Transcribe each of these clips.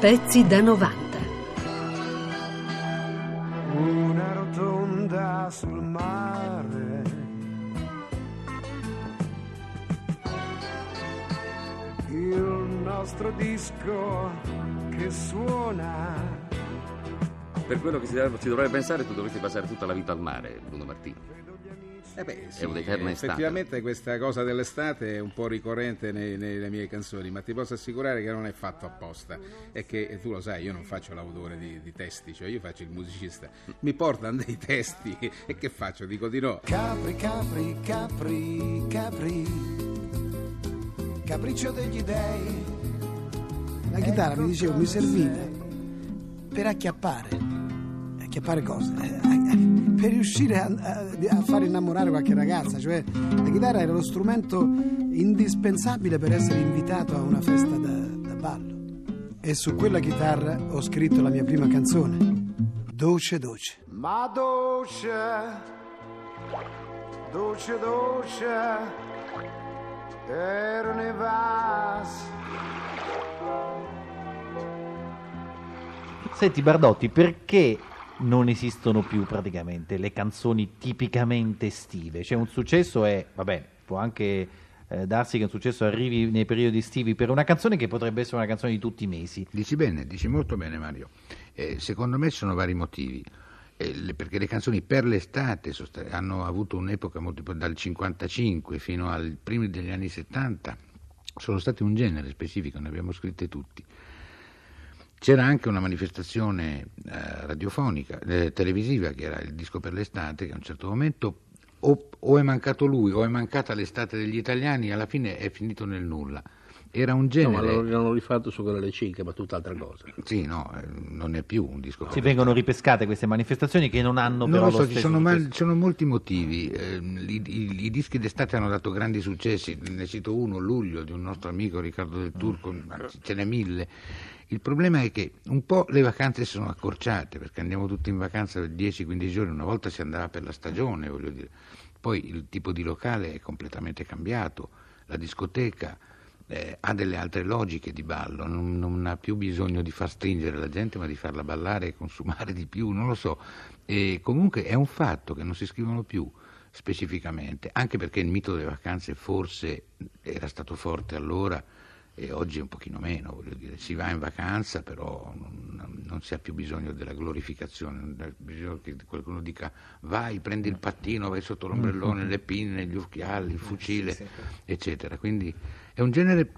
Pezzi da 90. Una rotonda sul mare. Il nostro disco che suona. Per quello che si, dovrebbe pensare, tu dovresti passare tutta la vita al mare, Bruno Martini. Eh beh, sì, È un'eterna estate. Effettivamente questa cosa dell'estate è un po' ricorrente nei- nelle mie canzoni, ma ti posso assicurare che non è fatto apposta. E che e tu lo sai, io non faccio l'autore di, di testi, cioè io faccio il musicista. Mi portano dei testi e che faccio? Dico di no. Capri, capri, capri, capri. Capriccio degli dei. La chitarra, mi dicevo, mi serviva per acchiappare. Acchiappare cosa? Eh, eh, Per riuscire a, a- a far innamorare qualche ragazza. Cioè, la chitarra era lo strumento indispensabile per essere invitato a una festa da, da ballo. E su quella chitarra ho scritto la mia prima canzone. Dolce, dolce. Ma dolce, dolce, dolce, ero nei vas. Senti Bardotti, perché non esistono più praticamente le canzoni tipicamente estive? Cioè un successo è, vabbè, può anche eh, darsi che un successo arrivi nei periodi estivi per una canzone che potrebbe essere una canzone di tutti i mesi. Dici bene, dici molto bene Mario. Eh, secondo me ci sono vari motivi. Eh, perché le canzoni per l'estate hanno avuto un'epoca molto dal 55 fino ai primi degli anni 70 sono state un genere specifico, ne abbiamo scritte tutti. C'era anche una manifestazione eh, radiofonica, eh, televisiva, che era il disco per l'estate, che a un certo momento o, o è mancato lui o è mancata l'estate degli italiani, alla fine è finito nel nulla. Era un No, genere... ma l'hanno, l'hanno rifatto su quella cicche, ma tutt'altra cosa. Sì, no, eh, non è più un disco. Si vengono ripescate queste manifestazioni che non hanno Non però lo lo so, ci stesso sono, mal- ci sono molti motivi. Eh, i, i- i dischi d'estate hanno dato grandi successi, ne cito uno, Luglio, di un nostro amico Riccardo del Turco, ma ce n'è mille. Il problema è che un po' le vacanze sono accorciate, perché andiamo tutti in vacanza per 10-15 giorni, una volta si andava per la stagione, voglio dire. Poi il tipo di locale è completamente cambiato, la discoteca eh, ha delle altre logiche di ballo, non, non ha più bisogno di far stringere la gente, ma di farla ballare e consumare di più, non lo so. E comunque è un fatto che non si scrivono più specificamente, anche perché il mito delle vacanze forse era stato forte allora e oggi è un pochino meno, voglio dire, si va in vacanza però non, non si ha più bisogno della glorificazione, non ha bisogno che qualcuno dica vai, prendi il pattino, vai sotto l'ombrellone, le pinne, gli occhiali, il fucile, eccetera. Quindi è un genere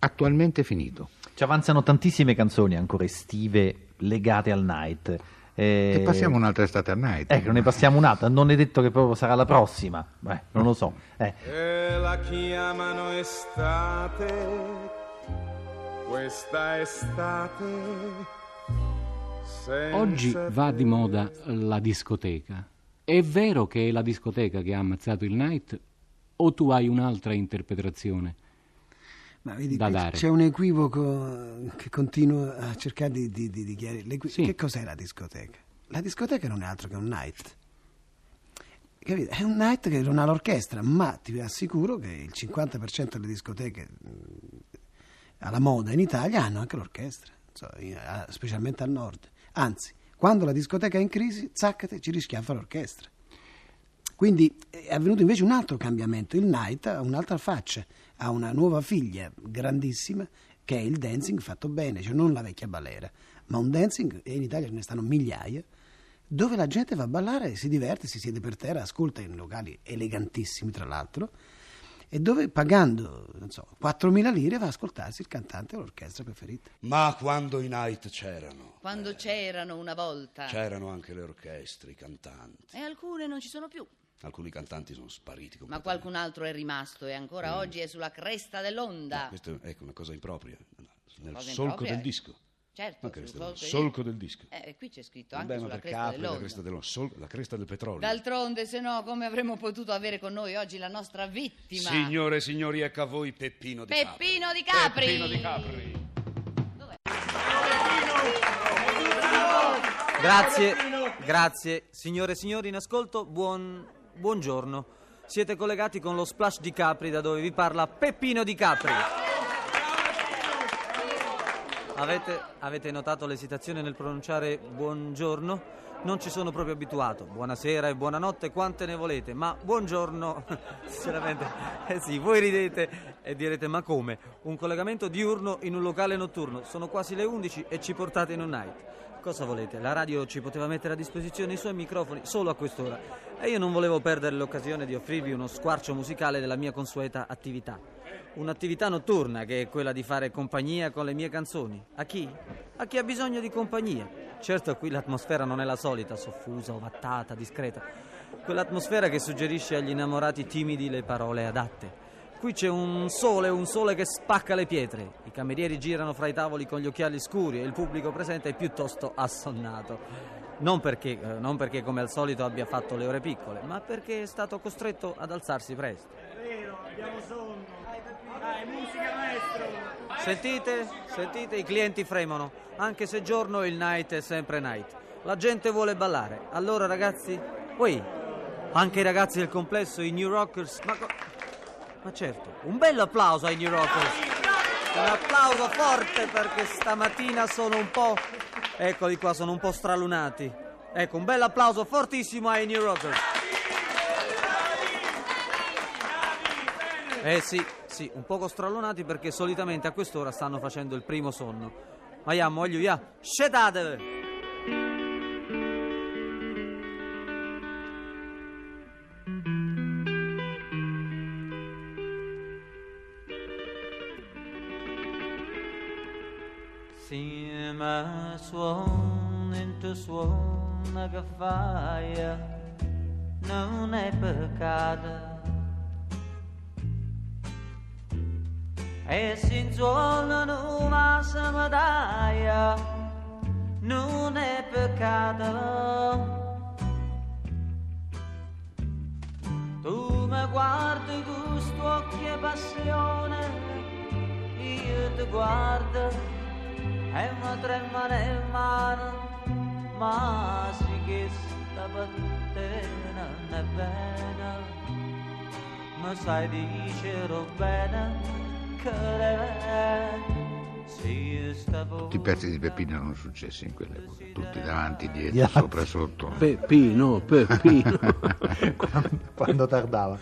attualmente finito. Ci avanzano tantissime canzoni ancora estive legate al night. Eh, E passiamo un'altra estate a night. Ecco, ne passiamo un'altra. Non è detto che proprio sarà la prossima. Beh, non lo so. Eh, E la chiamano estate, questa estate. Oggi va di moda la discoteca. È vero che è la discoteca che ha ammazzato il night o tu hai un'altra interpretazione? Ma vedi, Da dare. c'è un equivoco che continuo a cercare di, di, di, di chiarire. L'equi- Sì. Che cos'è la discoteca? La discoteca non è altro che un night. Capite? È un night che non ha l'orchestra, ma ti assicuro che il 50% delle discoteche alla moda in Italia hanno anche l'orchestra, specialmente al nord. Anzi, quando la discoteca è in crisi, zaccate, ci rischiaffa l'orchestra. Quindi è avvenuto invece un altro cambiamento. Il night ha un'altra faccia, ha una nuova figlia grandissima che è il dancing fatto bene, cioè non la vecchia balera, ma un dancing, e in Italia ce ne stanno migliaia, dove la gente va a ballare, si diverte, si siede per terra, ascolta in locali elegantissimi tra l'altro, e dove pagando, non so, 4.000 lire va a ascoltarsi il cantante o l'orchestra preferita. Ma quando i night c'erano, Quando c'erano una volta. c'erano anche le orchestre, i cantanti. E alcune non ci sono più. Alcuni cantanti sono spariti Ma qualcun altro è rimasto e ancora oggi è sulla cresta dell'onda. No, questa è ecco, una cosa impropria. Nel Cosa solco impropria? del disco. Certo, sul solco del- solco del disco. Eh, qui c'è scritto Vabbè, anche sulla cresta Capri, la dell'onda. cresta, dello- sol- la cresta del petrolio. D'altronde, se no, come avremmo potuto avere con noi oggi la nostra vittima? Signore e signori, ecco a voi Peppino di Capri. Peppino di Capri! Peppino di Capri. Grazie, grazie. Signore e signori in ascolto, buon, buongiorno. Siete collegati con lo Splash di Capri da dove vi parla Peppino di Capri. Avete, avete notato l'esitazione nel pronunciare buongiorno? Non ci sono proprio abituato. Buonasera e buonanotte, quante ne volete, ma buongiorno, sinceramente, eh sì, voi ridete e direte ma come? Un collegamento diurno in un locale notturno, sono quasi le 11 e ci portate in un night. Cosa volete? La radio ci poteva mettere a disposizione i suoi microfoni solo a quest'ora e io non volevo perdere l'occasione di offrirvi uno squarcio musicale della mia consueta attività. Un'attività notturna che è quella di fare compagnia con le mie canzoni. A chi? A chi ha bisogno di compagnia. Certo, qui l'atmosfera non è la solita, soffusa, ovattata, discreta. Quell'atmosfera che suggerisce agli innamorati timidi le parole adatte. Qui c'è un sole, un sole che spacca le pietre. I camerieri girano fra i tavoli con gli occhiali scuri e il pubblico presente è piuttosto assonnato. Non perché, eh, non perché come al solito abbia fatto le ore piccole, ma perché è stato costretto ad alzarsi presto. Vero, abbiamo sonno. Dai, musica maestro. Sentite? Sentite? I clienti fremono. Anche se giorno il night è sempre night. La gente vuole ballare. Allora ragazzi, poi anche i ragazzi del complesso, i New Rockers. Ma, co- ma certo, un bel applauso ai New Rockers. Un applauso forte perché stamattina sono un po'. Eccoli qua, sono un po' stralunati. Ecco, un bel applauso fortissimo ai New Rockers. Eh sì, sì, un poco stralunati perché solitamente a quest'ora stanno facendo il primo sonno. Ma ja, voglio ja, scedatevi! Sì, ma suona in tuo suona fai, non è peccato. E si inzuolano una medaglia, non è peccato. Tu mi guardi con questo occhio e passione, io ti guardo e mi trema le mani, ma sì che sta te non è bene, dicere bene che sì, stavo Tutti i pezzi di Peppino erano successi in quell'epoca, tutti davanti, dietro, Yeah. sopra sotto. Peppino, Peppino. quando tardava.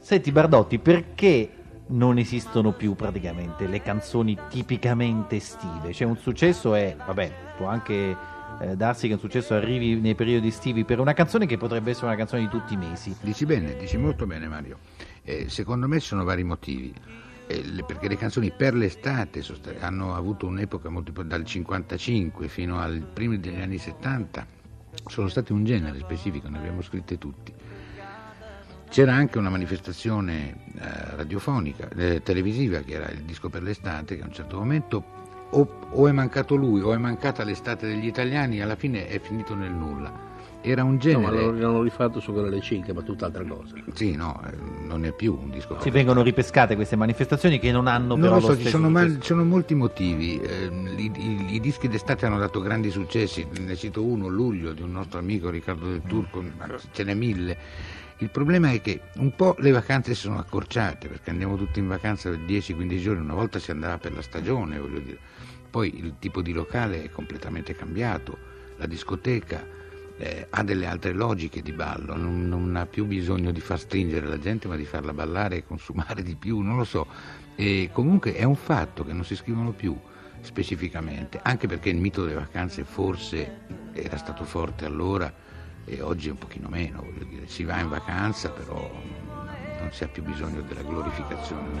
Senti Bardotti, perché non esistono più praticamente le canzoni tipicamente estive? Cioè un successo è, vabbè, può anche eh, darsi che un successo arrivi nei periodi estivi per una canzone che potrebbe essere una canzone di tutti i mesi. Dici bene, dici molto bene Mario. Eh, secondo me ci sono vari motivi. Eh, perché le canzoni per l'estate hanno avuto un'epoca molto dal 55 fino ai primi degli anni 70 sono state un genere specifico, ne abbiamo scritte tutti. C'era anche una manifestazione eh, radiofonica, eh, televisiva, che era il disco per l'estate, che a un certo momento o, o è mancato lui o è mancata l'estate degli italiani, alla fine è finito nel nulla. Era un No, ma genere... l'hanno l'hanno rifatto su quelle 5, ma tutt'altra cosa. Sì, no, eh, non è più un disco Si vengono ripescate queste manifestazioni che non hanno non però lo so, lo ci sono, mal- ci sono molti motivi. Ehm, i, i- i dischi d'estate hanno dato grandi successi, ne cito uno, Luglio, di un nostro amico Riccardo del Turco, ma ce n'è mille. Il problema è che un po' le vacanze si sono accorciate, perché andiamo tutti in vacanza per 10-15 giorni, una volta si andava per la stagione, voglio dire. Poi il tipo di locale è completamente cambiato, la discoteca eh, ha delle altre logiche di ballo, non, non ha più bisogno di far stringere la gente, ma di farla ballare e consumare di più, non lo so. E comunque è un fatto che non si scrivono più specificamente, anche perché il mito delle vacanze forse era stato forte allora e oggi è un pochino meno, voglio dire, si va in vacanza però non, si ha più bisogno della glorificazione.